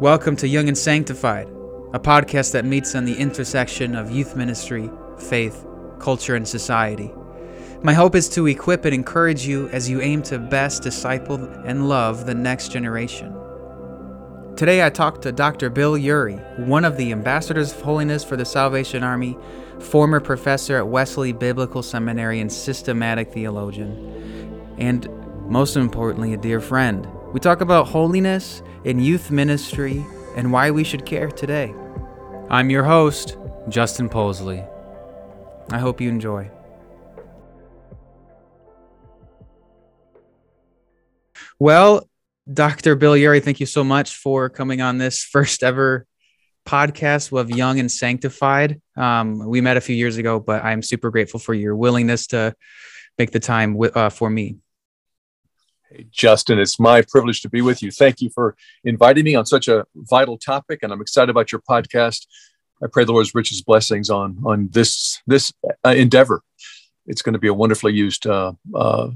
Welcome to Young and Sanctified, a podcast that meets on the intersection of youth ministry, faith, culture, and society. My hope is to equip and encourage you as you aim to best disciple and love the next generation. Today I talked to Dr. Bill Ury, one of the ambassadors of holiness for the Salvation Army, former professor at Wesley Biblical Seminary and systematic theologian, and most importantly, a dear friend. We talk about holiness in youth ministry and why we should care today. I'm your host, Justin Posley. I hope you enjoy. Well, Dr. Bill Ury, thank you so much for coming on this first ever podcast of Young and Sanctified. Um, we met a few years ago, but I'm super grateful for your willingness to make the time uh, for me. Hey, Justin, it's my privilege to be with you. Thank you for inviting me on such a vital topic, and I'm excited about your podcast. I pray the Lord's richest blessings on on this this uh, endeavor. It's going to be a wonderfully used uh, uh,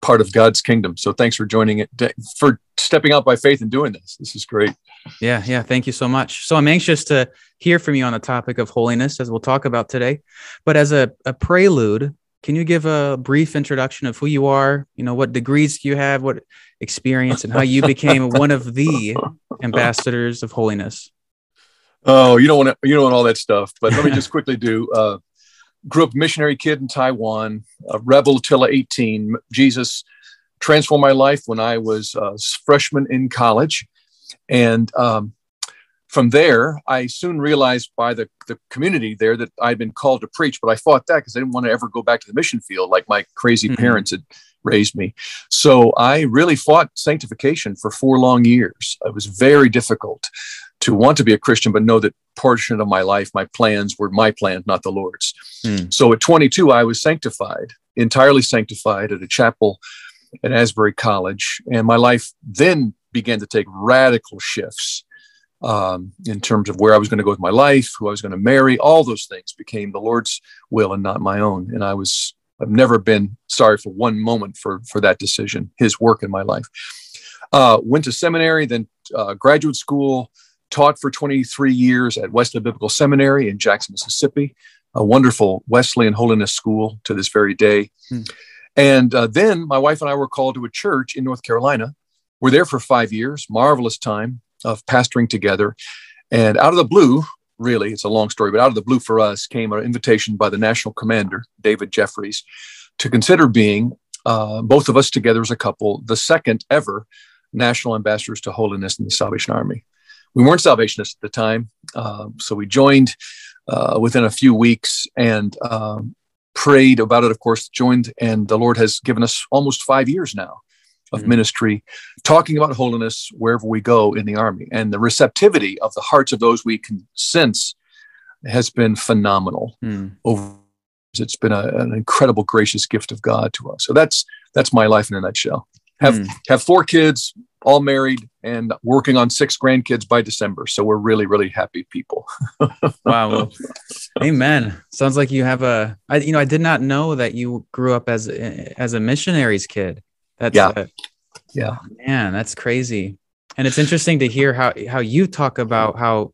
part of God's kingdom. So thanks for joining it, for stepping out by faith and doing this. This is great. Yeah, yeah. Thank you so much. So I'm anxious to hear from you on the topic of holiness, as we'll talk about today. But as a, a prelude, can you give a brief introduction of who you are? You know, what degrees you have, what experience, and how you became one of the ambassadors of holiness? Oh, you don't want to, you don't want all that stuff. But let me just quickly do. Uh, grew up missionary kid in Taiwan, a rebel till 18. Jesus transformed my life when I was a freshman in college, and um, from there, I soon realized by the, the community there that I'd been called to preach, but I fought that because I didn't want to ever go back to the mission field like my crazy mm-hmm. parents had raised me. So I really fought sanctification for four long years. It was very difficult to want to be a Christian, but know that portion of my life, my plans were my plans, not the Lord's. Mm. So at 22, I was sanctified, entirely sanctified at a chapel at Asbury College. And my life then began to take radical shifts um, in terms of where I was going to go with my life, who I was going to marry, all those things became the Lord's will and not my own. And I was, I've never been sorry for one moment for, for that decision, his work in my life. Uh, went to seminary, then uh, graduate school, taught for 23 years at Wesley Biblical Seminary in Jackson, Mississippi, a wonderful Wesleyan holiness school to this very day. Hmm. And uh, then my wife and I were called to a church in North Carolina. We're there for five years, marvelous time of pastoring together. And out of the blue, really, it's a long story, but out of the blue for us came an invitation by the national commander, David Jeffries, to consider being, uh, both of us together as a couple, the second ever national ambassadors to holiness in the Salvation Army. We weren't Salvationists at the time, uh, so we joined uh, within a few weeks and um, prayed about it, of course, joined, and the Lord has given us almost five years now of mm-hmm. ministry, talking about holiness wherever we go in the army. And the receptivity of the hearts of those we can sense has been phenomenal. Mm. Over it's been a, an incredible, gracious gift of God to us. So that's that's my life in a nutshell. Have mm. have four kids, all married, and working on six grandkids by December. So we're really, really happy people. wow. Amen. Sounds like you have a. I, you know, I did not know that you grew up as as a missionary's kid. That's yeah, a, yeah, man, that's crazy. And it's interesting to hear how how you talk about how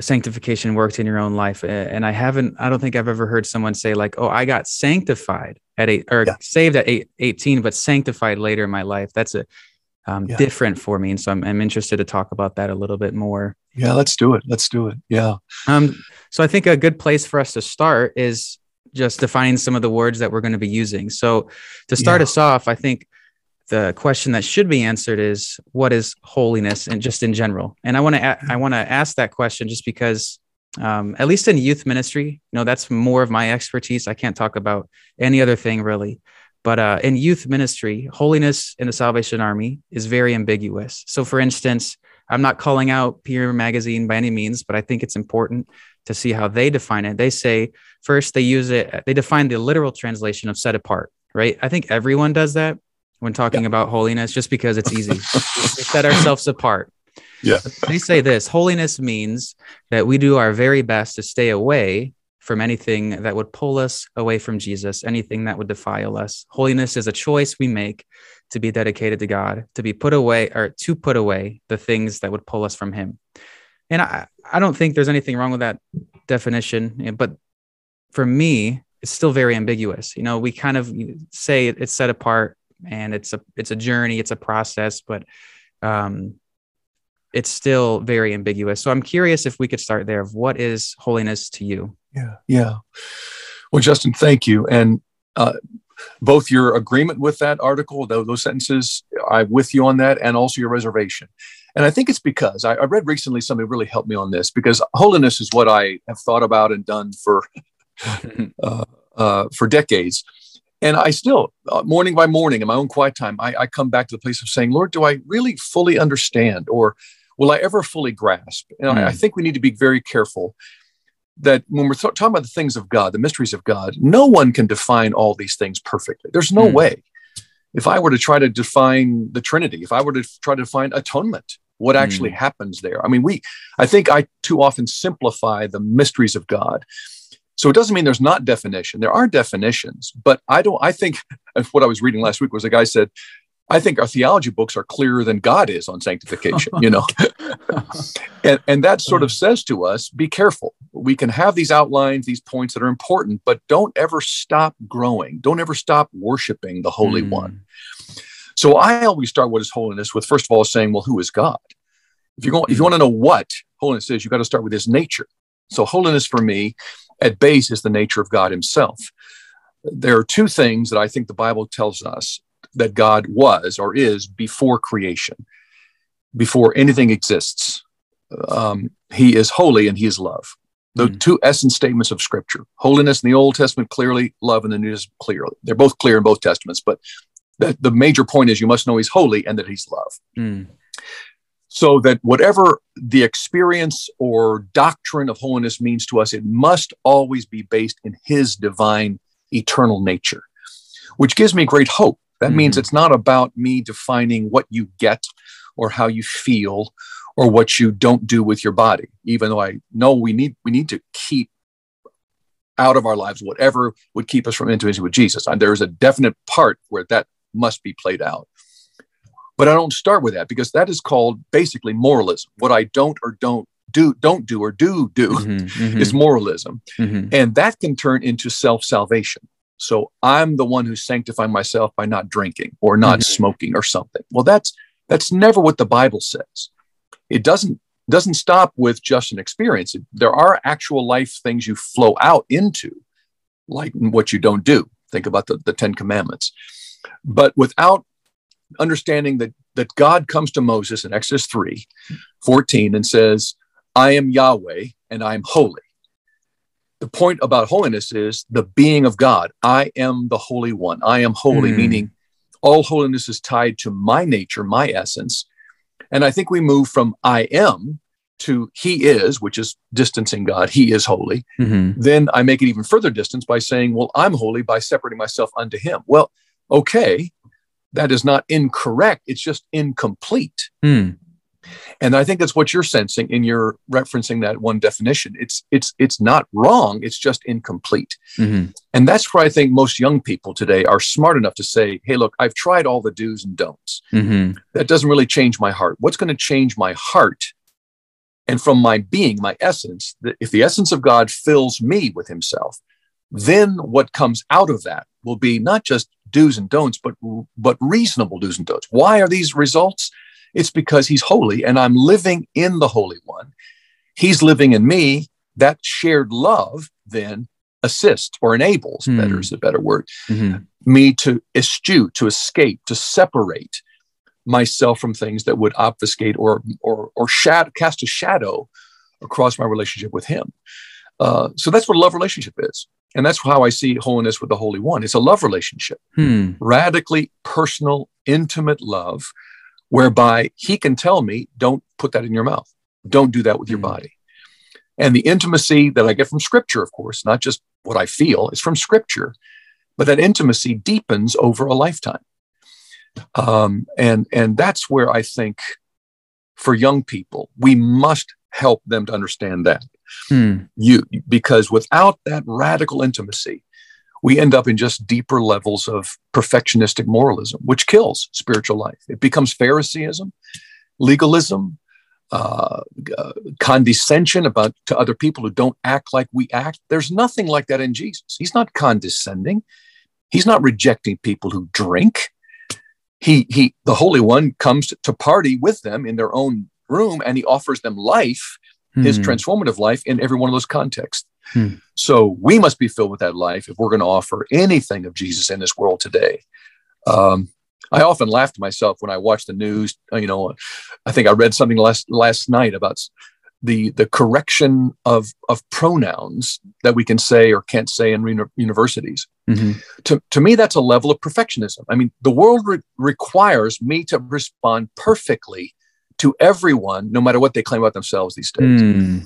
sanctification worked in your own life. And I haven't, I don't think I've ever heard someone say like, "Oh, I got sanctified at eight or yeah. saved at eight, 18, but sanctified later in my life." That's a um, yeah. different for me, and so I'm, I'm interested to talk about that a little bit more. Yeah, let's do it. Let's do it. Yeah. Um. So I think a good place for us to start is just defining some of the words that we're going to be using. So to start yeah. us off, I think the question that should be answered is what is holiness and just in general and i want to i want to ask that question just because um, at least in youth ministry you know that's more of my expertise i can't talk about any other thing really but uh, in youth ministry holiness in the salvation army is very ambiguous so for instance i'm not calling out peer magazine by any means but i think it's important to see how they define it they say first they use it they define the literal translation of set apart right i think everyone does that when talking yeah. about holiness just because it's easy. we set ourselves apart. Yeah. They say this holiness means that we do our very best to stay away from anything that would pull us away from Jesus, anything that would defile us. Holiness is a choice we make to be dedicated to God, to be put away or to put away the things that would pull us from Him. And I, I don't think there's anything wrong with that definition, but for me, it's still very ambiguous. You know, we kind of say it's set apart and it's a it's a journey, it's a process, but um, it's still very ambiguous. So I'm curious if we could start there. Of what is holiness to you? Yeah, yeah. Well, Justin, thank you, and uh, both your agreement with that article, those, those sentences, I'm with you on that, and also your reservation. And I think it's because I, I read recently something really helped me on this because holiness is what I have thought about and done for uh, uh, for decades. And I still, uh, morning by morning, in my own quiet time, I, I, come back to the place of saying, Lord, do I really fully understand or will I ever fully grasp? And mm. I, I, hmm. think we need to be very careful that when we're talking about the things of God, the mysteries of God, no one can define all these things perfectly. There's no mm. way. If I were to try to define the Trinity, if I were to try to define atonement, what actually mm. happens there? I mean, we, I think I too often simplify the mysteries of God so it doesn't mean there's not definition. There are definitions, but I don't. I think what I was reading last week was a guy said, "I think our theology books are clearer than God is on sanctification." you know, and and that sort of says to us, be careful. We can have these outlines, these points that are important, but don't ever stop growing. Don't ever stop worshiping the Holy mm. One. So I always start what is holiness with first of all saying, "Well, who is God?" If you go, if you hmm. want to know what holiness is, you've got to start with His nature. So holiness for me at base is the nature of God Himself. There are two things that I think the Bible tells us that God was or is before creation, before anything exists. Um, he is holy and He is love. The mm. two essence statements of Scripture holiness in the Old Testament, clearly, love in the New Testament, clearly. They're both clear in both Testaments, but the, the major point is you must know He's holy and that He's love. Mm so that whatever the experience or doctrine of holiness means to us, it must always be based in His divine eternal nature, which gives me great hope. That mm-hmm. means it's not about me defining what you get or how you feel or what you don't do with your body, even though I know we need we need to keep out of our lives whatever would keep us from intimacy with Jesus. And there is a definite part where that must be played out. But I don't start with that because that is called basically moralism. What I don't or don't do, don't do or do do mm-hmm, mm-hmm. is moralism. Mm-hmm. And that can turn into self salvation. So I'm the one who's sanctifying myself by not drinking or not mm-hmm. smoking or something. Well, that's that's never what the Bible says. It doesn't doesn't stop with just an experience. There are actual life things you flow out into, like what you don't do. Think about the, the Ten Commandments. But without understanding that that God comes to Moses in Exodus 3 14 and says, I am Yahweh and I am holy. The point about holiness is the being of God. I am the Holy One. I am holy, mm. meaning all holiness is tied to my nature, my essence. And I think we move from I am to He is, which is distancing God. He is holy. Mm-hmm. Then I make it even further distance by saying, Well, I'm holy by separating myself unto Him. Well, okay, that is not incorrect it's just incomplete mm. And i think that's what you're sensing in your referencing that one definition it's it's it's not wrong it's just incomplete mm-hmm. and that's where i think most young people today are smart enough to say hey look i've tried all the do's and don'ts mm-hmm. that doesn't really change my heart what's going to change my heart and from my being my essence if the essence of god fills me with himself then what comes out of that will be not just do's and don'ts, but but reasonable do's and don'ts. Why are these results? It's because he's holy and I'm living in the Holy One. He's living in me. That shared love then assists or enables, mm. better is a better word, mm-hmm. me to eschew, to escape, to separate myself from things that would obfuscate or or or shadow, cast a shadow across my relationship with him. Uh, so that's what a love relationship is. And that's how I see holiness with the Holy One. It's a love relationship, hmm. radically personal, intimate love, whereby He can tell me, don't put that in your mouth. Don't do that with your hmm. body. And the intimacy that I get from Scripture, of course, not just what I feel, it's from Scripture, but that intimacy deepens over a lifetime. Um, and and that's where I think for young people we must help them to understand that Hmm. You because without that radical intimacy, we end up in just deeper levels of perfectionistic moralism, which kills spiritual life. It becomes Phariseeism, legalism, uh, uh, condescension about to other people who don't act like we act. There's nothing like that in Jesus. He's not condescending. He's not rejecting people who drink. He he the Holy One comes to, party with them in their own room and he offers them life, hmm. his transformative life in every one of those contexts. Hmm. So we must be filled with that life if we're going to offer anything of Jesus in this world today. Um, I often laugh to myself when I watch the news. Uh, you know, I think I read something last last night about the the correction of of pronouns that we can say or can't say in re- universities. Mm-hmm. To to me, that's a level of perfectionism. I mean, the world re- requires me to respond perfectly to everyone, no matter what they claim about themselves these days. Mm.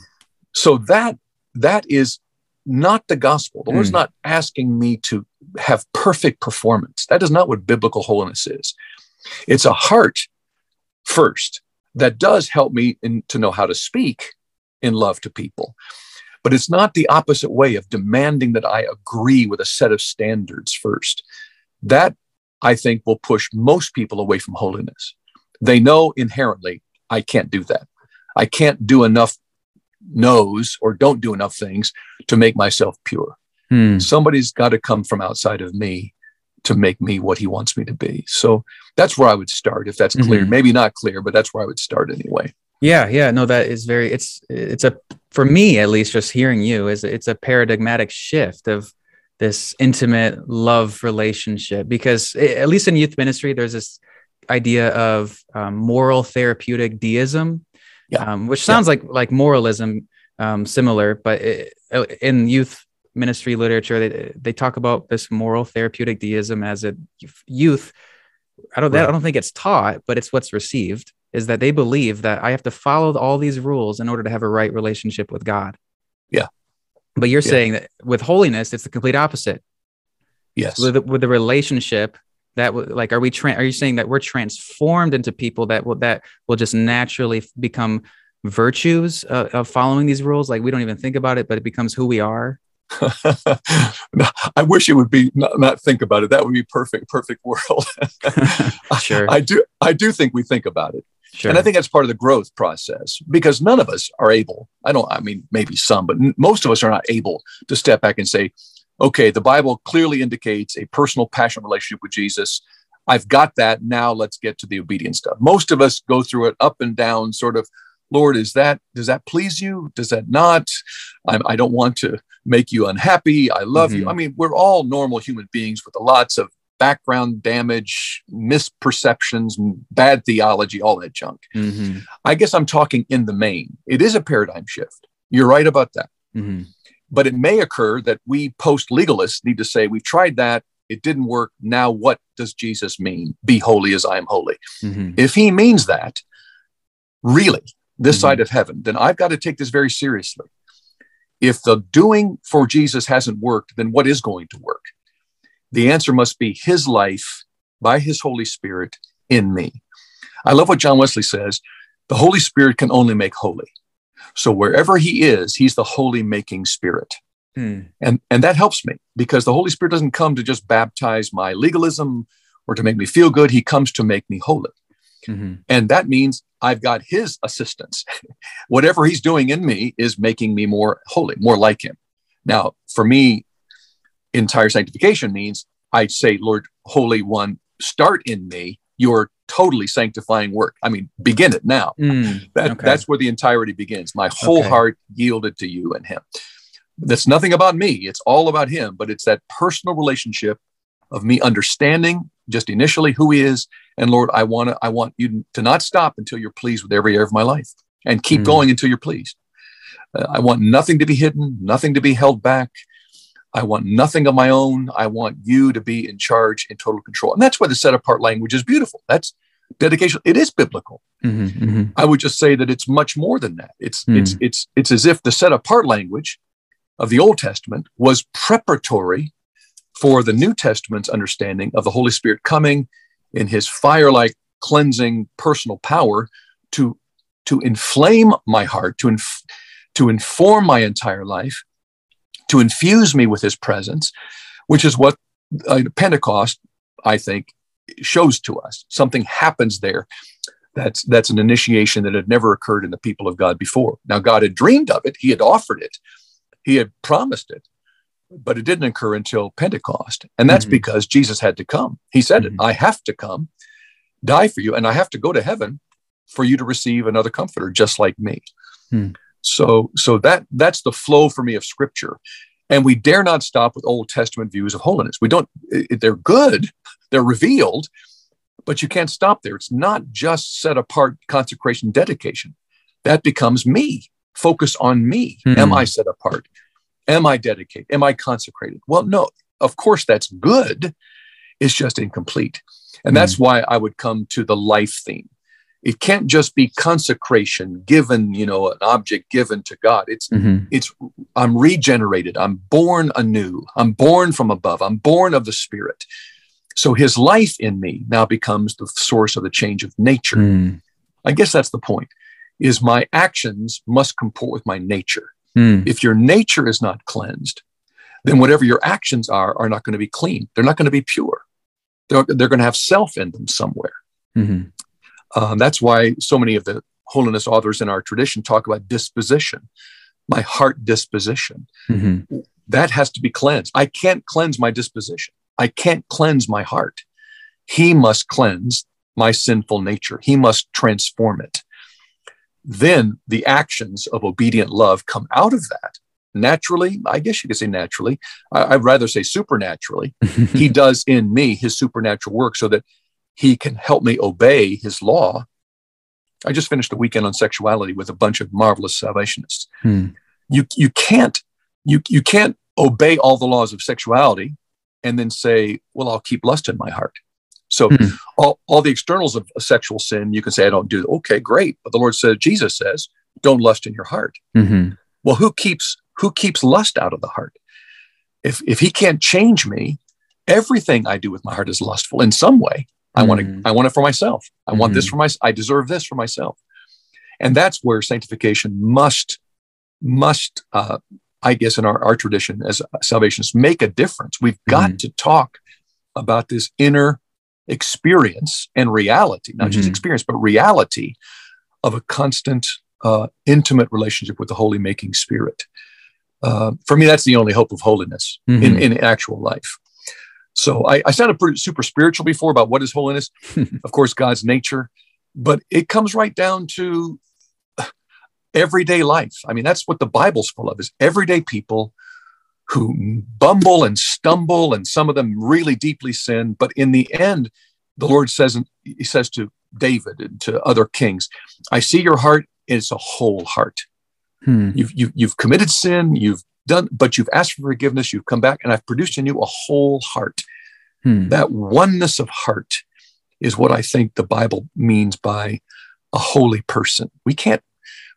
So that that is not the gospel. The mm. Lord's not asking me to have perfect performance. That is not what biblical holiness is. It's a heart first that does help me in, to know how to speak in love to people. But it's not the opposite way of demanding that I agree with a set of standards first. That I think will push most people away from holiness. They know inherently, I can't do that. I can't do enough knows or don't do enough things to make myself pure. Hmm. Somebody's got to come from outside of me to make me what he wants me to be. So that's where I would start if that's clear. Mm-hmm. Maybe not clear, but that's where I would start anyway. Yeah, yeah, no that is very it's it's a for me at least just hearing you is it's a paradigmatic shift of this intimate love relationship because at least in youth ministry there's this idea of um, moral therapeutic deism yeah. um, which sounds yeah. like like moralism, um, similar. But it, in youth ministry literature, they they talk about this moral therapeutic deism as a youth. I don't right. I don't think it's taught, but it's what's received is that they believe that I have to follow all these rules in order to have a right relationship with God. Yeah. But you're yeah. saying that with holiness, it's the complete opposite. Yes. With with the relationship, that like are we tra- are you saying that we're transformed into people that will that will just naturally become virtues uh, of following these rules like we don't even think about it but it becomes who we are I wish it would be not, not, think about it. That would be perfect, perfect world. sure. I, I, do. I do think we think about it, sure. and I think that's part of the growth process because none of us are able. I don't. I mean, maybe some, but most of us are not able to step back and say, okay, the Bible clearly indicates a personal, passionate relationship with Jesus. I've got that. Now let's get to the obedience stuff. Most of us go through it up and down, sort of. Lord, is that does that please you? Does that not? I'm, I do not want to make you unhappy. I love mm-hmm. you. I mean, we're all normal human beings with lots of background damage, misperceptions, bad theology, all that junk. Mm-hmm. I guess I'm talking in the main. It is a paradigm shift. You're right about that. Mm-hmm. But it may occur that we post legalists need to say, we've tried that. It didn't work. Now, what does Jesus mean? Be holy as I am holy. Mm-hmm. If he means that, really, this mm-hmm. side of heaven, then I've got to take this very seriously. If the doing for Jesus hasn't worked, then what is going to work? The answer must be his life by his Holy Spirit in me. I love what John Wesley says the Holy Spirit can only make holy. So wherever he is, he's the holy making spirit. Hmm. And, and that helps me because the Holy Spirit doesn't come to just baptize my legalism or to make me feel good. He comes to make me holy. Mm-hmm. And that means I've got his assistance. Whatever he's doing in me is making me more holy, more like him. Now, for me, entire sanctification means I say, Lord, Holy One, start in me your totally sanctifying work. I mean, begin it now. Mm, that, okay. That's where the entirety begins. My whole okay. heart yielded to you and him. That's nothing about me. It's all about him, but it's that personal relationship of me understanding just initially who he is. And Lord, I want to, I want you to not stop until you're pleased with every area of my life and keep mm. going until you're pleased. Uh, I want nothing to be hidden, nothing to be held back. I want nothing of my own. I want you to be in charge in total control. And that's why the set apart language is beautiful. That's dedication. It is biblical. Mm-hmm, mm-hmm. I would just say that it's much more than that. It's mm. it's it's it's as if the set apart language of the Old Testament was preparatory for the New Testament's understanding of the Holy Spirit coming in his fire-like cleansing personal power to to inflame my heart, to inf- to inform my entire life, to infuse me with his presence which is what uh, Pentecost, I think, shows to us. Something happens there. That's that's an initiation that had never occurred in the people of God before. Now God had dreamed of it. He had offered it. He had promised it, but it didn't occur until Pentecost, and that's mm-hmm. because Jesus had to come. He said mm-hmm. it. I have to come, die for you, and I have to go to heaven for you to receive another comforter just like me. Hmm. So so that that's the flow for me of scripture. And we dare not stop with Old Testament views of holiness. We don't, they're good, they're revealed, but you can't stop there. It's not just set apart consecration dedication. That becomes me. Focus on me. Mm-hmm. Am I set apart? Am I dedicated? Am I consecrated? Well, no, of course that's good. It's just incomplete. And mm-hmm. that's why I would come to the life theme it can't just be consecration given you know an object given to god. It's mm-hmm. it's i'm regenerated. I'm born anew. I'm born from above. I'm born of the spirit. So his life in me now becomes the source of the change of nature. Mm. i guess that's the point is my actions must comport with my nature. Mm. if your nature is not cleansed then whatever your actions are are not going to be clean. They're not going to be pure. They're, they're going to have self in them somewhere. Mm-hmm. Um, that's why so many of the holiness authors in our tradition talk about disposition, my heart disposition. Mm-hmm. That has to be cleansed. I can't cleanse my disposition. I can't cleanse my heart. He must cleanse my sinful nature. He must transform it. Then the actions of obedient love come out of that. Naturally, I guess you could say naturally. I, would rather say supernaturally. he does in me his supernatural work so that he can help me obey his law. I just finished a weekend on sexuality with a bunch of marvelous Salvationists. Hmm. You you can't you you can't obey all the laws of sexuality and then say, well, I'll keep lust in my heart. So hmm. all, all the externals of a sexual sin, you can say, I don't do. Okay, great. But the Lord says, Jesus says, don't lust in your heart. Mm-hmm. Well, who keeps who keeps lust out of the heart? If if he can't change me, everything I do with my heart is lustful in some way. I want to, mm. I want it for myself. I want this mm-hmm. for my, I deserve this for myself. And that's where sanctification must, must, uh, I guess in our, our tradition as salvationists make a difference. We've got mm-hmm. to talk about this inner experience and reality, not mm-hmm. just experience, but reality of a constant, uh, intimate relationship with the holy making spirit. Uh, for me, that's the only hope of holiness mm-hmm. in, in actual life. So I, I sounded pretty super spiritual before about what is holiness. of course, God's nature, but it comes right down to everyday life. I mean, that's what the Bible's full of is everyday people who bumble and stumble, and some of them really deeply sin. But in the end, the Lord says, He says to David and to other kings, I see your heart is a whole heart. Hmm. You've, you've, you've committed sin, you've done, but you've asked for forgiveness, you've come back, and I've produced in you a whole heart. Hmm. That oneness of heart is what I think the Bible means by a holy person. We can't,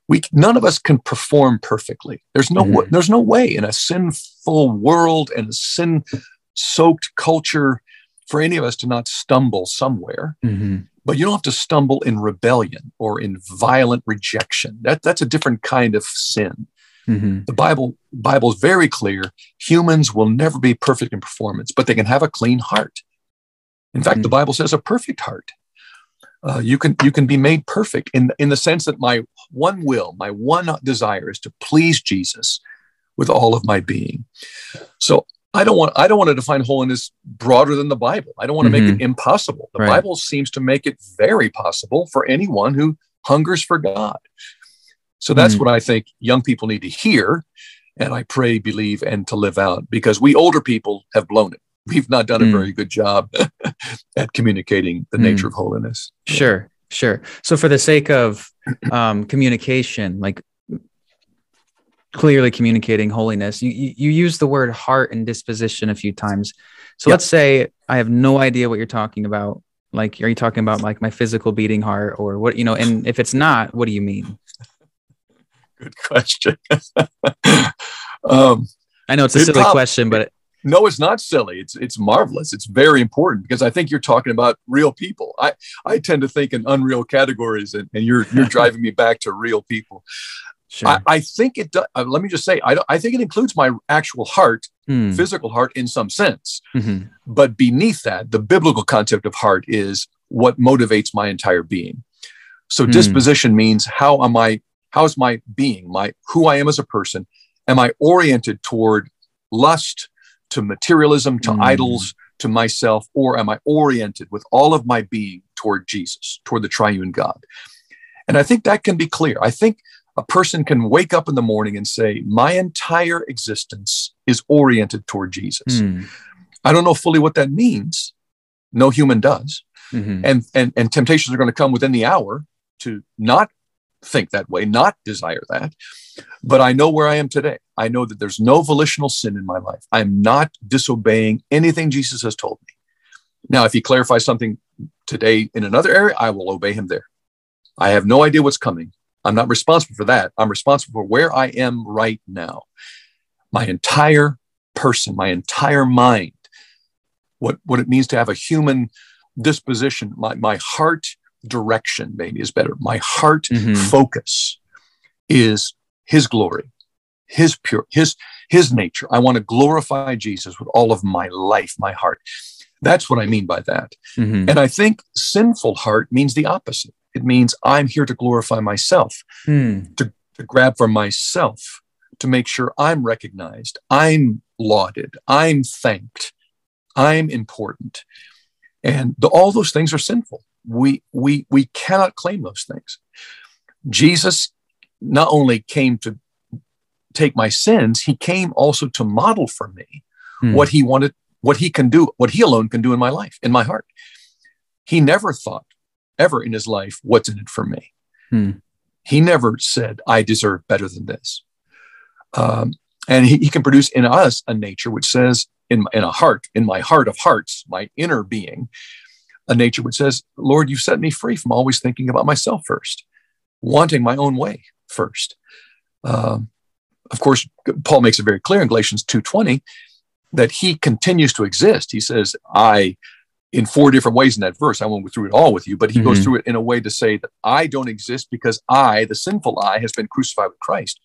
we none of us can perform perfectly. There's no mm-hmm. there's no way in a sinful world and a sin-soaked culture for any of us to not stumble somewhere. Mm-hmm. But you don't have to stumble in rebellion or in violent rejection. That, that's a different kind of sin. Mm-hmm. The Bible Bible is very clear. Humans will never be perfect in performance, but they can have a clean heart. In fact, mm-hmm. the Bible says a perfect heart. Uh, you can you can be made perfect in in the sense that my one will, my one desire is to please Jesus with all of my being. So I don't want I don't want to define holiness broader than the Bible. I don't want to mm-hmm. make it impossible. The right. Bible seems to make it very possible for anyone who hungers for God. So that's mm-hmm. what I think young people need to hear. And I pray, believe, and to live out because we older people have blown it. We've not done mm. a very good job at communicating the mm. nature of holiness. Sure, sure. So, for the sake of um, communication, like clearly communicating holiness, you, you, you use the word heart and disposition a few times. So, let's say I have no idea what you're talking about. Like, are you talking about like my physical beating heart or what, you know, and if it's not, what do you mean? Good question. um, I know it's a silly prob- question, but it- no, it's not silly. It's it's marvelous. It's very important because I think you're talking about real people. I I tend to think in unreal categories, and, and you're you're driving me back to real people. Sure. I, I, think it does. Uh, let me just say, I, I think it includes my actual heart, mm. physical heart in some sense. Mm-hmm. But beneath that, the biblical concept of heart is what motivates my entire being. So mm. disposition means how am I, how's my being, my who I am as a person? Am I oriented toward lust, to materialism, to mm. idols, to myself, or am I oriented with all of my being toward Jesus, toward the triune God? And I think that can be clear. I think a person can wake up in the morning and say, My entire existence is oriented toward Jesus. Mm. I don't know fully what that means. No human does. Mm-hmm. And, and, and temptations are going to come within the hour to not think that way, not desire that. But I know where I am today. I know that there's no volitional sin in my life. I'm not disobeying anything Jesus has told me. Now, if he clarifies something today in another area, I will obey him there. I have no idea what's coming. I'm not responsible for that. I'm responsible for where I am right now. My entire person, my entire mind, what, what it means to have a human disposition, my, my heart direction, maybe is better. My heart mm-hmm. focus is his glory, his pure, his, his nature. I want to glorify Jesus with all of my life, my heart. That's what I mean by that. Mm-hmm. And I think sinful heart means the opposite. It means I'm here to glorify myself, mm. to, to grab for myself, to make sure I'm recognized, I'm lauded, I'm thanked, I'm important. And the, all those things are sinful. We, we, we cannot claim those things. Jesus not only came to take my sins, he came also to model for me mm. what he wanted, what he can do, what he alone can do in my life, in my heart. He never thought ever in his life, what's in it for me? Hmm. He never said, I deserve better than this. Um, and he, he, can produce in us a nature which says, in, in a heart, in my heart of hearts, my inner being, a nature which says, Lord, you set me free from always thinking about myself first, wanting my own way first. Um, of course, Paul makes it very clear in Galatians 2.20 that he continues to exist. He says, I in four different ways in that verse. I won't go through it all with you, but he mm-hmm. goes through it in a way to say that I don't exist because I, the sinful I, has been crucified with Christ.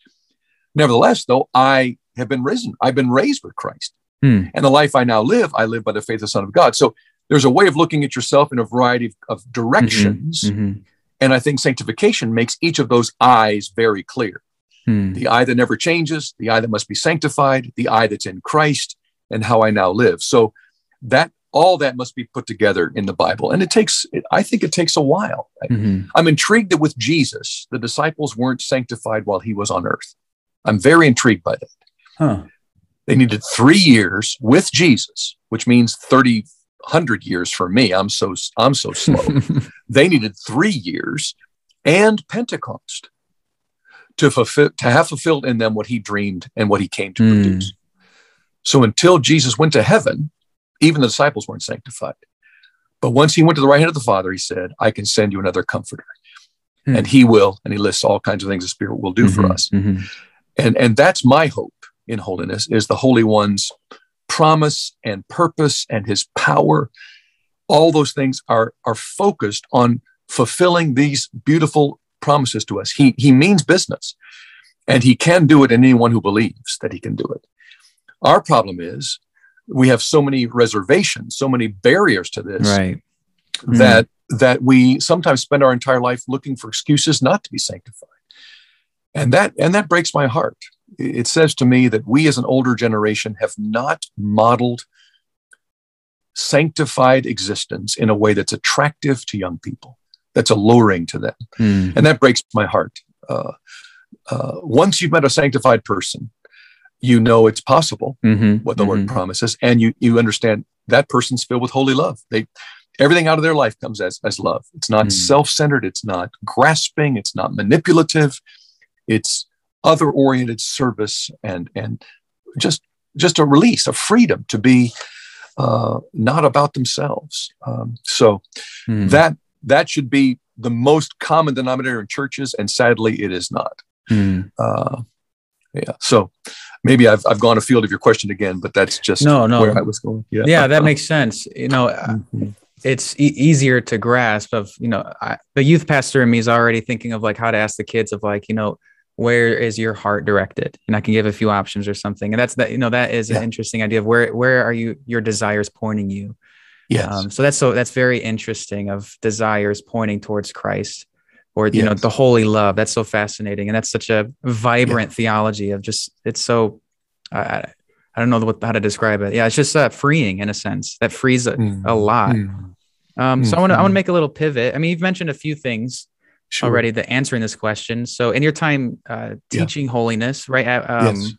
Nevertheless, though, I have been risen. I've been raised with Christ. Mm. And the life I now live, I live by the faith of the Son of God. So there's a way of looking at yourself in a variety of, of directions. Mm-hmm. Mm-hmm. And I think sanctification makes each of those eyes very clear. Mm. The I that never changes, the I that must be sanctified, the I that's in Christ, and how I now live. So that all that must be put together in the Bible. And it takes, I think it takes a while. Mm-hmm. I'm intrigued that with Jesus, the disciples weren't sanctified while he was on earth. I'm very intrigued by that. Huh. They needed three years with Jesus, which means 30, 100 years for me. I'm so, I'm so slow. they needed three years and Pentecost to fulfill, to have fulfilled in them what he dreamed and what he came to mm. produce. So until Jesus went to heaven, even the disciples weren't sanctified. But once he went to the right hand of the Father, he said, I can send you another comforter. Mm-hmm. And he will, and he lists all kinds of things the Spirit will do mm-hmm, for us. Mm-hmm. And, and that's my hope in holiness is the Holy One's promise and purpose and his power. All those things are, are focused on fulfilling these beautiful promises to us. He, he means business and he can do it in anyone who believes that he can do it. Our problem is we have so many reservations, so many barriers to this, right? That mm. that we sometimes spend our entire life looking for excuses not to be sanctified, and that and that breaks my heart. It says to me that we, as an older generation, have not modeled sanctified existence in a way that's attractive to young people, that's alluring to them, mm. and that breaks my heart. Uh, uh, once you've met a sanctified person, you know it's possible mm-hmm, what the mm-hmm. Lord promises, and you you understand that person's filled with holy love. They everything out of their life comes as as love. It's not mm. self-centered. It's not grasping. It's not manipulative. It's other-oriented service and and just just a release, a freedom to be uh, not about themselves. Um, so mm. that that should be the most common denominator in churches, and sadly, it is not. Mm. Uh, yeah. So maybe I've, I've gone afield of your question again, but that's just no, no. where I was going. Yeah. Yeah. That makes sense. You know, uh, mm-hmm. it's e- easier to grasp of, you know, I, the youth pastor in me is already thinking of like how to ask the kids of like, you know, where is your heart directed and i can give a few options or something and that's that you know that is yeah. an interesting idea of where where are you your desires pointing you yes um, so that's so that's very interesting of desires pointing towards christ or you yes. know the holy love that's so fascinating and that's such a vibrant yeah. theology of just it's so I, I don't know what, how to describe it yeah it's just uh, freeing in a sense that frees a, mm. a lot mm. Um, so I want to I want to mm-hmm. make a little pivot. I mean, you've mentioned a few things sure. already that answering this question. So in your time uh, teaching yeah. holiness, right at um, yes.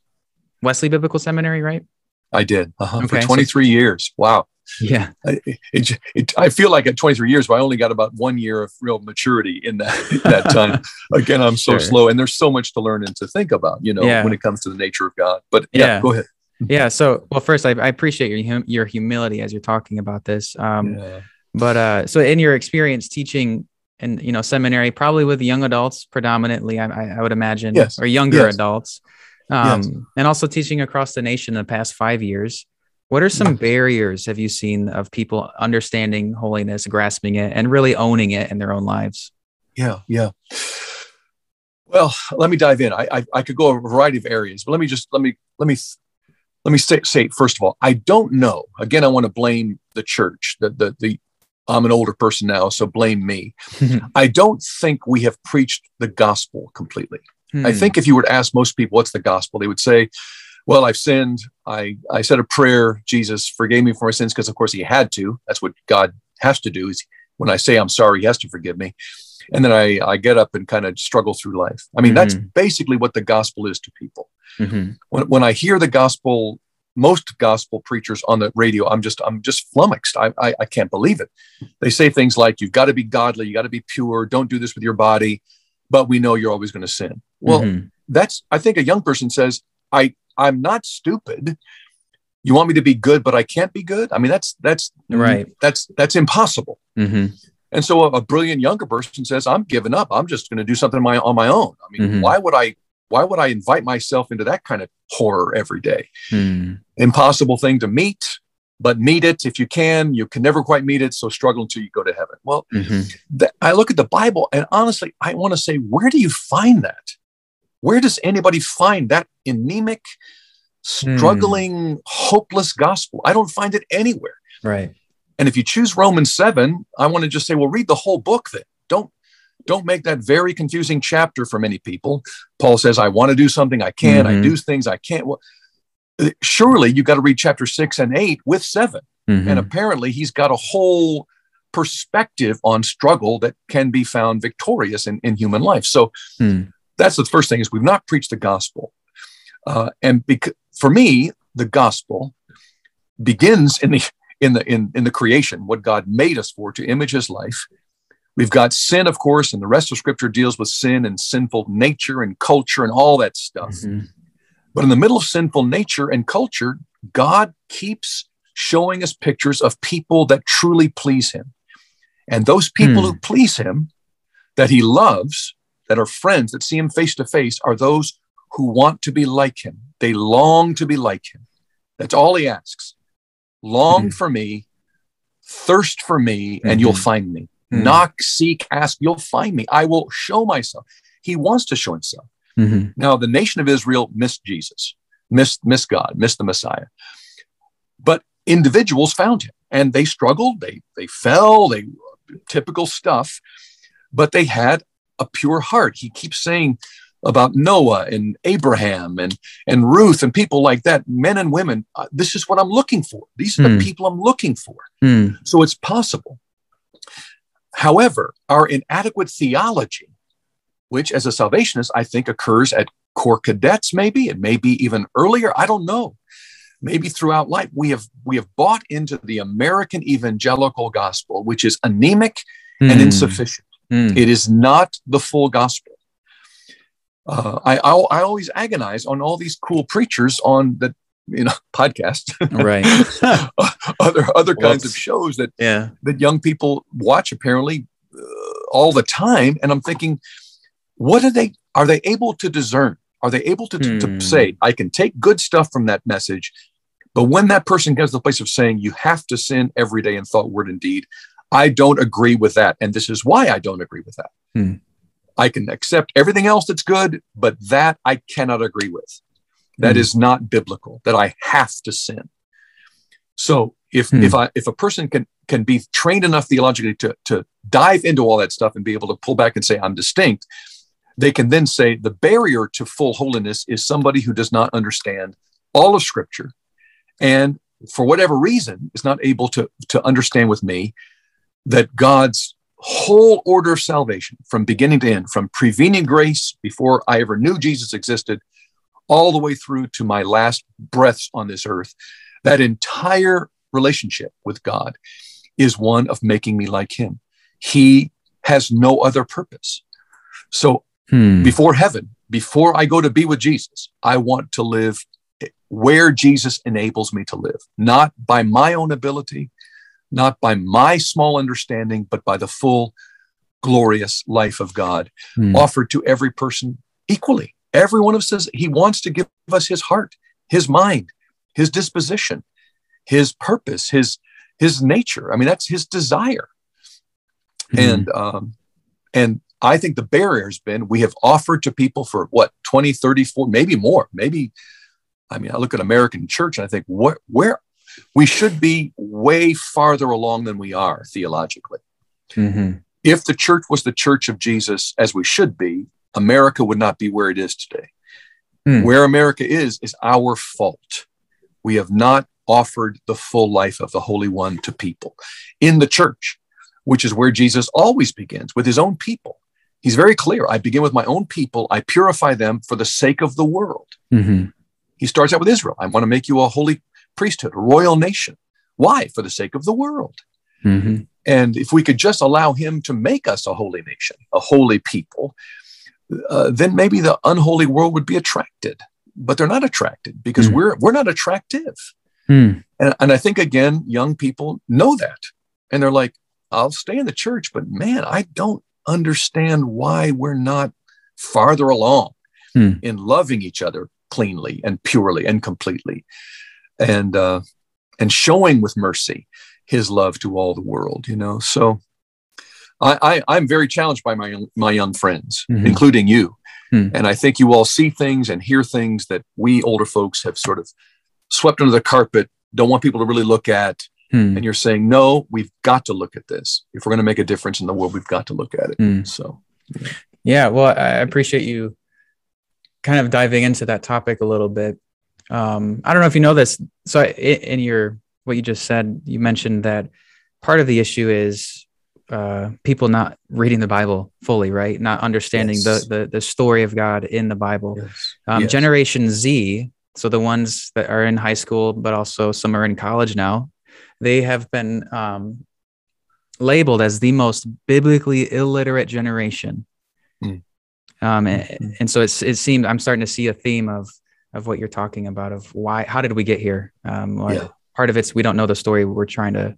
Wesley Biblical Seminary, right? I did uh-huh. okay, for 23 so, years. Wow. Yeah. I, it, it, I feel like at 23 years, but I only got about one year of real maturity in that that time. Again, I'm so sure. slow, and there's so much to learn and to think about, you know, yeah. when it comes to the nature of God. But yeah, yeah. go ahead. Yeah. So, well, first, I, I appreciate your your humility as you're talking about this. Um, yeah. But uh, so in your experience teaching in you know seminary, probably with young adults predominantly, I, I would imagine, yes. or younger yes. adults, um, yes. and also teaching across the nation in the past five years. What are some barriers have you seen of people understanding holiness, grasping it, and really owning it in their own lives? Yeah, yeah. Well, let me dive in. I, I, I could go a variety of areas, but let me just let me let me let me say, say first of all, I don't know. Again, I want to blame the church, the the the I'm an older person now, so blame me. I don't think we have preached the gospel completely. Hmm. I think if you were to ask most people, what's the gospel? They would say, well, I've sinned. I, I said a prayer. Jesus forgave me for my sins because, of course, he had to. That's what God has to do is when I say I'm sorry, he has to forgive me. And then I, I get up and kind of struggle through life. I mean, mm-hmm. that's basically what the gospel is to people. Mm-hmm. When, when I hear the gospel most gospel preachers on the radio, I'm just I'm just flummoxed. I, I, I can't believe it. They say things like, "You've got to be godly, you got to be pure. Don't do this with your body." But we know you're always going to sin. Well, mm-hmm. that's I think a young person says, "I I'm not stupid. You want me to be good, but I can't be good." I mean, that's that's right. That's that's impossible. Mm-hmm. And so a, a, brilliant younger person says, "I'm giving up. I'm just going to do something my, on my own." I mean, mm-hmm. why would I why would I invite myself into that kind of horror every day? Hmm. Impossible thing to meet, but meet it if you can. You can never quite meet it, so struggle until you go to heaven. Well, mm-hmm. th- I look at the Bible, and honestly, I want to say, where do you find that? Where does anybody find that anemic, struggling, hmm. hopeless gospel? I don't find it anywhere. Right. And if you choose Romans 7, I want to just say, well, read the whole book then. Don't don't make that very confusing chapter for many people. Paul says, I want to do something, I can't, mm-hmm. I do things I can't. Well, surely you've got to read chapter six and eight with 7 mm-hmm. And apparently he's got a whole perspective on struggle that can be found victorious in, in human life. So mm. that's the first thing is we've not preached the gospel. Uh, and bec- for me, the gospel begins in the in the in, in the creation, what God made us for to image his life. We've got sin, of course, and the rest of scripture deals with sin and sinful nature and culture and all that stuff. Mm-hmm. But in the middle of sinful nature and culture, God keeps showing us pictures of people that truly please him. And those people mm. who please him, that he loves, that are friends, that see him face to face, are those who want to be like him. They long to be like him. That's all he asks. Long mm. for me, thirst for me, and mm-hmm. you'll find me. Mm-hmm. Knock, seek, ask, you'll find me. I will show myself. He wants to show himself. Mm-hmm. Now, the nation of Israel missed Jesus, missed, missed God, missed the Messiah. But individuals found him and they struggled, they, they fell, they typical stuff, but they had a pure heart. He keeps saying about Noah and Abraham and, and Ruth and people like that, men and women. Uh, this is what I'm looking for. These are mm. the people I'm looking for. Mm. So it's possible. However, our inadequate theology, which as a salvationist, I think occurs at corps cadets, maybe, it may be even earlier, I don't know. Maybe throughout life, we have we have bought into the American evangelical gospel, which is anemic mm. and hmm. insufficient. Mm. It is not the full gospel. Uh, I, I, I always agonize on all these cool preachers on that you know podcast. Right. Other other kinds of shows that yeah. that young people watch apparently uh, all the time. And i'm thinking what are they are they able to discern? Are they able to, hmm. to say i can take good stuff from that message but when that person gets to the place of saying you have to sin every day in thought word and deed. I don't agree with that and this is why i don't agree with that. Hmm. I can accept everything else that's good, but that I cannot agree with. That Mm. is not biblical. That I have to sin. So if Hmm. if I if a person can can be trained enough theologically to to dive into all that stuff and be able to pull back and say I'm distinct, they can then say the barrier to full holiness is somebody who does not understand all of Scripture, and for whatever reason is not able to to understand with me that God's whole order of salvation from beginning to end, from prevenient grace before I ever knew Jesus existed, all the way through to my last breaths on this earth, that entire relationship with God is one of making me like Him. He has no other purpose. So Hmm. before heaven, before I go to be with Jesus, I want to live where Jesus enables me to live, not by my own ability, not by my small understanding, but by the full, glorious life of God Hmm. offered to every person equally. Every one of us says he wants to give us his heart, his mind, his disposition, his purpose, his his nature. I mean, that's his desire. Hmm. And um, and I think the barrier has been we have offered to people for what 20, 30, 40, maybe more. Maybe I mean, I look at American church and I think where where we should be way farther along than we are theologically. Mhm. If the church was the church of Jesus as we should be, America would not be where it is today. Hmm. Where America is is our fault. We have not offered the full life of the Holy One to people in the church, which is where Jesus always begins with his own people. He's very clear. I begin with my own people. I purify them for the sake of the world. Mhm. He starts out with Israel. I want to make you a holy priesthood, a royal nation. Why? For the sake of the world. Mhm. And if we could just allow him to make us a holy nation, a holy people, uh, then maybe the unholy world would be attracted. But they're not attracted because Hmm. we're we're not attractive. Hmm. And, and I think again, young people know that, and they're like, "I'll stay in the church, but man, I don't understand why we're not farther along Hmm. in loving each other cleanly and purely and completely, and uh, and showing with mercy His love to all the world." You know, so I, I I'm very challenged by my my young friends, Mhm. including you, Hmm. and I think you all see things and hear things that we older folks have sort of swept under the carpet, don't want people to really look at. Hmm. And you're saying, no, we've got to look at this. If we're going to make a difference in the world, we've got to look at it. Hmm. So, Yeah, well, I appreciate you kind of diving into that topic a little bit. Um, I don't know if you know this. So, i- in your what you just said, you mentioned that part of the issue is uh, people not reading the Bible fully, right? Not understanding Yes. the, the the story of God in the Bible. yes. Um, Yes. Generation Z, so the ones that are in high school, but also some are in college now, they have been um, labeled as the most biblically illiterate generation. Mm. Um, and, Mhm. and so it's, it seemed I'm starting to see a theme of of what you're talking about of why how did we get here? Um, Yeah. Part of it's we don't know the story we're trying to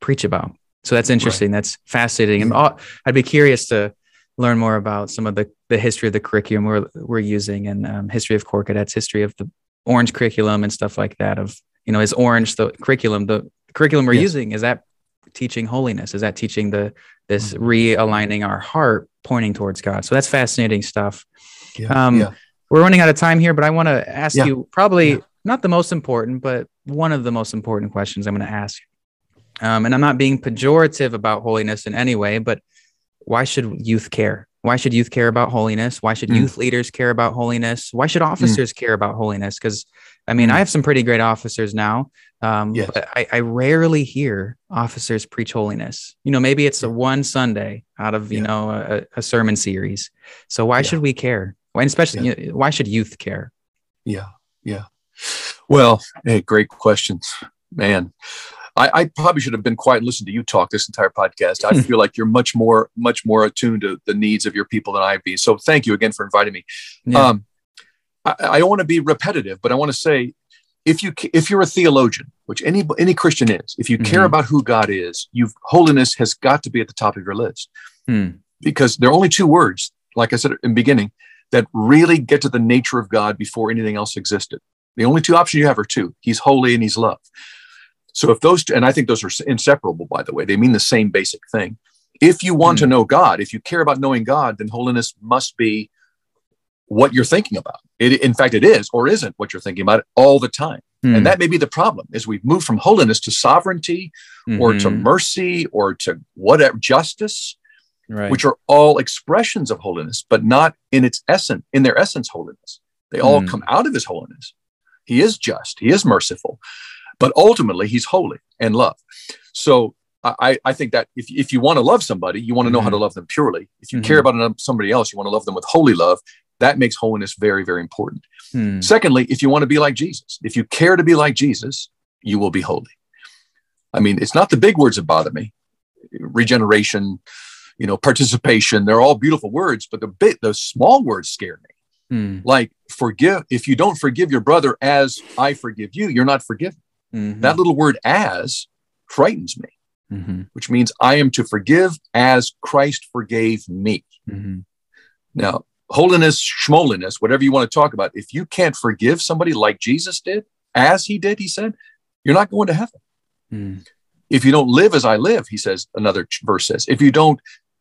preach about. So that's interesting. That's fascinating. And I'd be curious to learn more about some of the, the history of the curriculum we're, we're using and um, history of corps cadets, history of the orange curriculum and stuff like that. Of, you know, is orange the curriculum, the curriculum we're Yes. using, is that teaching holiness? Is that teaching the, this Mhm. realigning our heart, pointing towards God? So that's fascinating stuff. Yeah. Um, yeah. We're running out of time here, but I want to ask Yeah. you probably not the most important, but one of the most important questions I'm going to ask. Um, and I'm not being pejorative about holiness in any way, but why should youth care? Why should youth care about holiness? Why should Mm. youth leaders care about holiness? Why should officers care about holiness? Because I mean, Mm. I have some pretty great officers now, um, Yes. but I, I rarely hear officers preach holiness. You know, maybe it's a one Sunday out of you know a, a sermon series. So why Yeah. should we care? Why, especially, you know, why should youth care? Yeah. Yeah. Well, hey, great questions, man. I, I probably should have been quiet and listened to you talk this entire podcast. I feel like you're much more, much more attuned to the needs of your people than I be. So thank you again for inviting me. Yeah. Um, I, I don't want to be repetitive, but I want to say, if you if you're a theologian, which any any Christian is, if you care Mhm. about who God is, you've holiness has got to be at the top of your list Hmm. because there are only two words, like I said in the beginning, that really get to the nature of God before anything else existed. The only two options you have are two: He's holy and He's love. So if those, two, and I think those are inseparable, by the way, they mean the same basic thing. If you want mm. to know God, if you care about knowing God, then holiness must be what you're thinking about. It, in fact, it is or isn't what you're thinking about all the time. Mm. And that may be the problem is we've moved from holiness to sovereignty mm-hmm. or to mm-hmm. mercy or to whatever justice, right. which are all expressions of holiness, but not in its essence, in their essence, holiness. They all mm. come out of his holiness. He is just, he is merciful, but ultimately he's holy and love. So I, I think that if, if you want to love somebody, you want to know mm-hmm. how to mm-hmm. love them purely. If you mm-hmm. care about somebody else, you want to love them with holy love. That makes holiness very, very important. Hmm. Secondly, if you want to be like Jesus, if you care to be like Jesus, you will be holy. I mean, it's not the big words that bother me. Regeneration, you know, participation, they're all beautiful words, but the bit the small words scare me. Hmm. Like forgive, if you don't forgive your brother as I forgive you, you're not forgiven. Mm-hmm. That little word as frightens me, mm-hmm. which means I am to forgive as Christ forgave me. Mm-hmm. Now, holiness, schmoliness, whatever you want to talk about, if you can't forgive somebody like Jesus did, as he did, he said, you're not going to heaven. Mm. If you don't live as I live, he says, another verse says, if you don't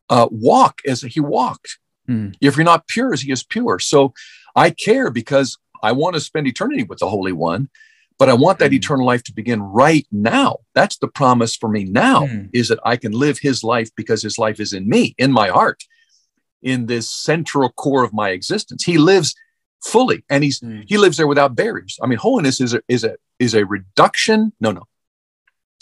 uh, walk as he walked, mm. if you're not pure as he is pure. So I care because I want to spend eternity with the Holy One, but I want that mm. eternal life to begin right now. That's the promise for me now mm. is that I can live his life because his life is in me, in my heart in this central core of my existence. He lives fully and he's mm. he lives there without barriers. I mean, holiness is a is a is a reduction. No, no.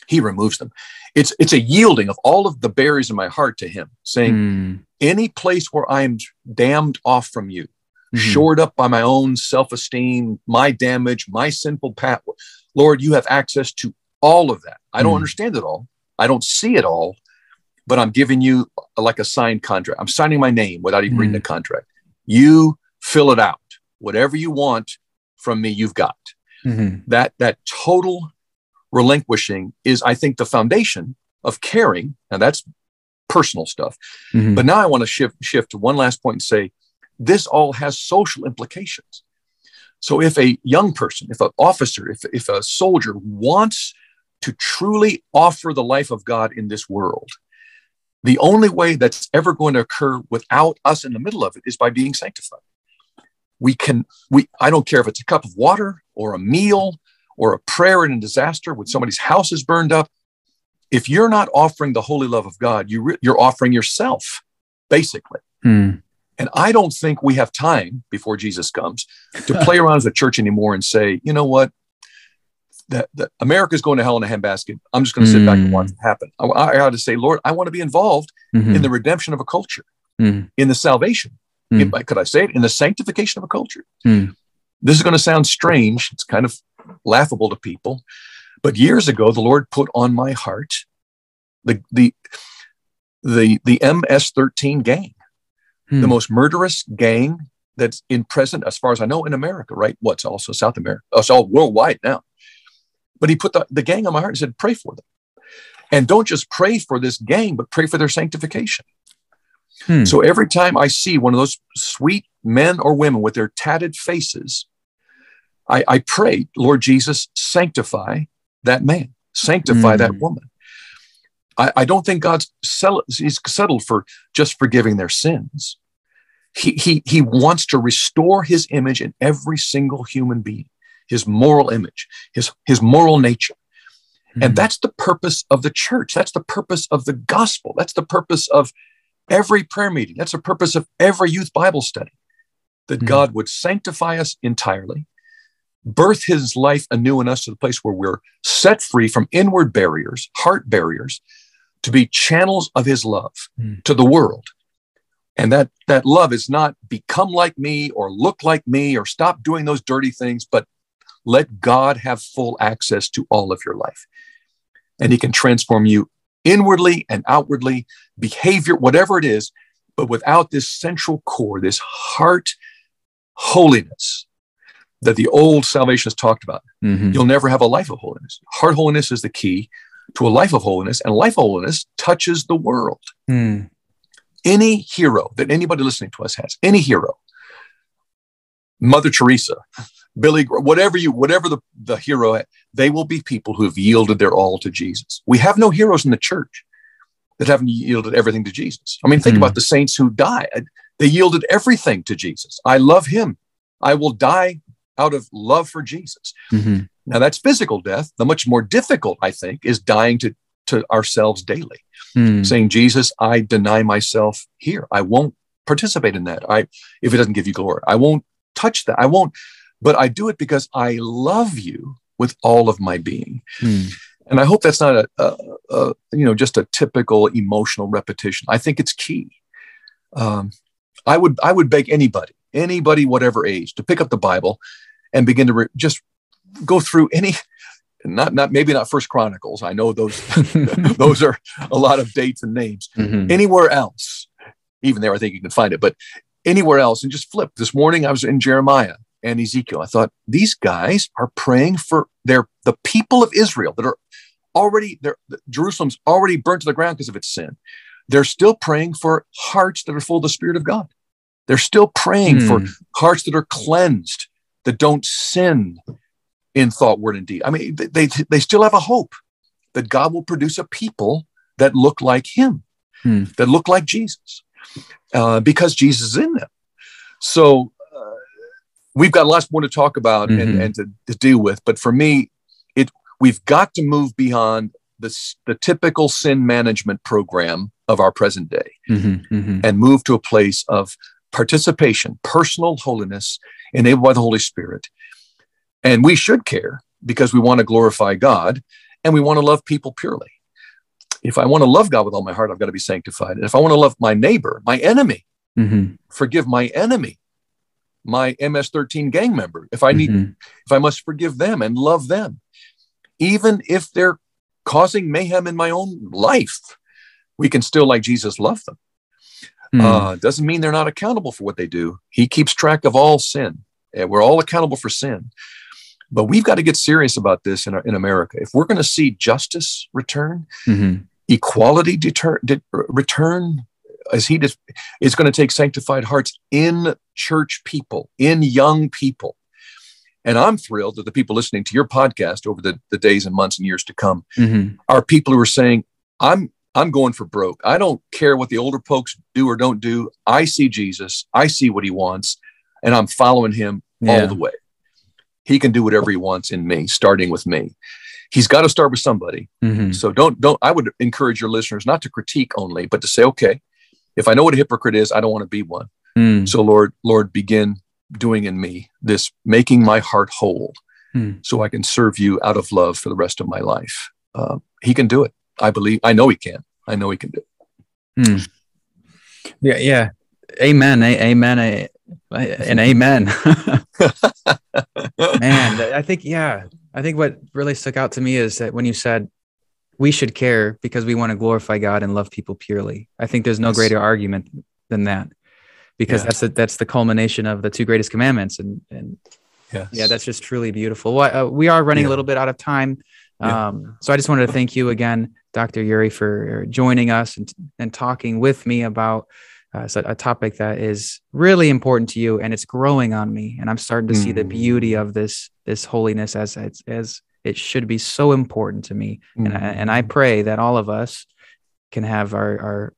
He removes them. It's it's a yielding of all of the barriers in my heart to him, saying, mm. any place where I'm dammed off from you, mm-hmm. shored up by my own self-esteem, my damage, my sinful path. Lord, you have access to all of that. I don't mm. understand it all. I don't see it all, but I'm giving you like a signed contract. I'm signing my name without even mm reading the contract. You fill it out. Whatever you want from me, you've got. Mm-hmm. That that total relinquishing is, I think, the foundation of caring. And that's personal stuff. Mm-hmm. But now I want to shift shift to one last point and say this all has social implications. So if a young person, if an officer, if, if a soldier wants to truly offer the life of God in this world, the only way that's ever going to occur without us in the middle of it is by being sanctified. We can, we, I don't care if it's a cup of water or a meal or a prayer in a disaster when somebody's house is burned up. If you're not offering the holy love of God, you re, you're offering yourself, basically. Hmm. And I don't think we have time before Jesus comes to play around as a church anymore and say, you know what? that, that America's going to hell in a handbasket. I'm just going to sit mm. back and watch it happen. I, I ought to say, Lord, I want to be involved mm-hmm. in the redemption of a culture, mm. in the salvation. Mm. Could I say it? In the sanctification of a culture. Mm. This is going to sound strange. It's kind of laughable to people. But years ago, the Lord put on my heart the, the, the, the MS-13 gang, the hmm. most murderous gang that's in present, as far as I know, in America, right? What's also South America? It's all worldwide now. But he put the, the gang on my heart and said, pray for them. And don't just pray for this gang, but pray for their sanctification. Hmm. So every time I see one of those sweet men or women with their tatted faces, I, I pray, Lord Jesus, sanctify that man, sanctify hmm. that woman. I, I, don't think God's sell, he's settled for just forgiving their sins. He, he, he wants to restore his image in every single human being his moral image, his, his moral nature. Mm-hmm. And that's the purpose of the church. That's the purpose of the gospel. That's the purpose of every prayer meeting. That's the purpose of every youth Bible study that mm-hmm. God would sanctify us entirely, birth his life anew in us to the place where we're set free from inward barriers, heart barriers, to be channels of his love mm-hmm. to the world. And that, that love is not become like me or look like me or stop doing those dirty things, but let God have full access to all of your life. And He can transform you inwardly and outwardly, behavior, whatever it is, but without this central core, this heart holiness that the old salvationists talked about. Mm-hmm. You'll never have a life of holiness. Heart holiness is the key to a life of holiness, and life of holiness touches the world. Mm. Any hero that anybody listening to us has, any hero, Mother Teresa, Billy, whatever you, whatever the, the hero, they will be people who have yielded their all to Jesus. We have no heroes in the church. that haven't yielded everything to Jesus. I mean, think Hmm. about the saints who die. They yielded everything to Jesus. I love him. I will die out of love for Jesus. Mhm. Now that's physical death. The much more difficult, I think, is dying to, to ourselves daily, Hmm. saying, Jesus, I deny myself here. I won't participate in that. I if it doesn't give you glory. I won't touch that. I won't, but I do it because I love you with all of my being. Hmm. And I hope that's not a, a, a you know just a typical emotional repetition. I think it's key. Um, I would I would beg anybody, anybody whatever age, to pick up the Bible and begin to re- just go through any. Not not maybe not First Chronicles. I know those those are a lot of dates and names. Mhm. Anywhere else, even there, I think you can find it. But anywhere else, and just flip. This morning, I was in Jeremiah and Ezekiel. I thought these guys are praying for their the people of Israel that are already there. Jerusalem's already burnt to the ground because of its sin. They're still praying for hearts that are full of the Spirit of God. They're still praying for Hmm. hearts that are cleansed, that don't sin in thought, word, and deed. I mean, they, they, still have a hope that God will produce a people that look like Him, Hmm. that look like Jesus, uh, because Jesus is in them. So uh, we've got lots more to talk about and, Mhm. and to, to deal with. But for me, it we've got to move beyond the, the typical sin management program of our present day Mhm. Mhm. and move to a place of participation, personal holiness enabled by the Holy Spirit. And we should care because we want to glorify God and we want to love people purely. If I want to love God with all my heart, I've got to be sanctified. And if I want to love my neighbor, my enemy, Mhm. forgive my enemy, my MS-13 gang member, if I need, Mhm. if I must forgive them and love them, even if they're causing mayhem in my own life, we can still, like Jesus, love them. Hmm. Uh, doesn't mean they're not accountable for what they do. He keeps track of all sin, and we're all accountable for sin. But we've got to get serious about this in, our, in America. If we're going to see justice return, Mhm. equality deter, de- return, as he it's going to take sanctified hearts in church people, in young people. And I'm thrilled that the people listening to your podcast over the, the days and months and years to come Mhm. are people who are saying, I'm I'm going for broke. I don't care what the older folks do or don't do. I see Jesus. I see what he wants, and I'm following him Yeah. all the way. He can do whatever he wants in me, starting with me. He's got to start with somebody. Mhm. So don't don't I would encourage your listeners not to critique only, but to say, okay, if I know what a hypocrite is, I don't want to be one. Hmm. So Lord, Lord, begin doing in me this making my heart whole Hmm. so I can serve you out of love for the rest of my life. Uh, he can do it. I believe, I know he can. I know he can do it. Hmm. Yeah, yeah. Amen. A- amen. A- and amen. Man, I think yeah. I think what really stuck out to me is that when you said we should care because we want to glorify God and love people purely. I think there's no Yes. greater argument than that. Because Yeah. that's the, that's the culmination of the two greatest commandments and and Yes. yeah, that's just truly beautiful. Well, uh, we are running Yeah. a little bit out of time. Yeah. Um, so I just wanted to thank you again, Dr. Ury, for joining us and, and talking with me about uh, a topic that is really important to you and it's growing on me. And I'm starting to see the Mm. beauty of this, this holiness as, as, as it should be so important to me. And I, and I pray that all of us can have our, our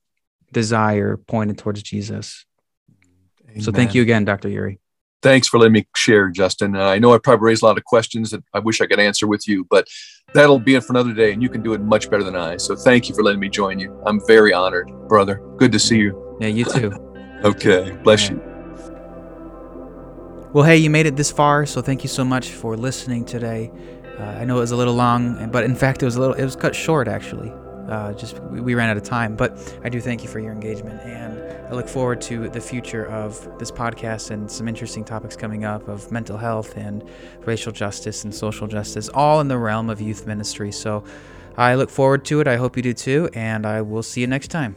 desire pointed towards Jesus. So thank you again, Dr. Ury. Thanks for letting me share, Justin. And I know I probably raised a lot of questions that I wish I could answer with you, but that'll be it for another day, and you can do it much better than I. So thank you for letting me join you. I'm very honored, brother. Good to see you. Yeah, you too. Okay. Bless you. Well, hey, you made it this far, so thank you so much for listening today. Uh, I know it was a little long, but in fact, it was a little, it was cut short actually. Uh, just we, we ran out of time, but I do thank you for your engagement, and I look forward to the future of this podcast and some interesting topics coming up of mental health and racial justice and social justice, all in the realm of youth ministry. So I look forward to it. I hope you do too, and I will see you next time.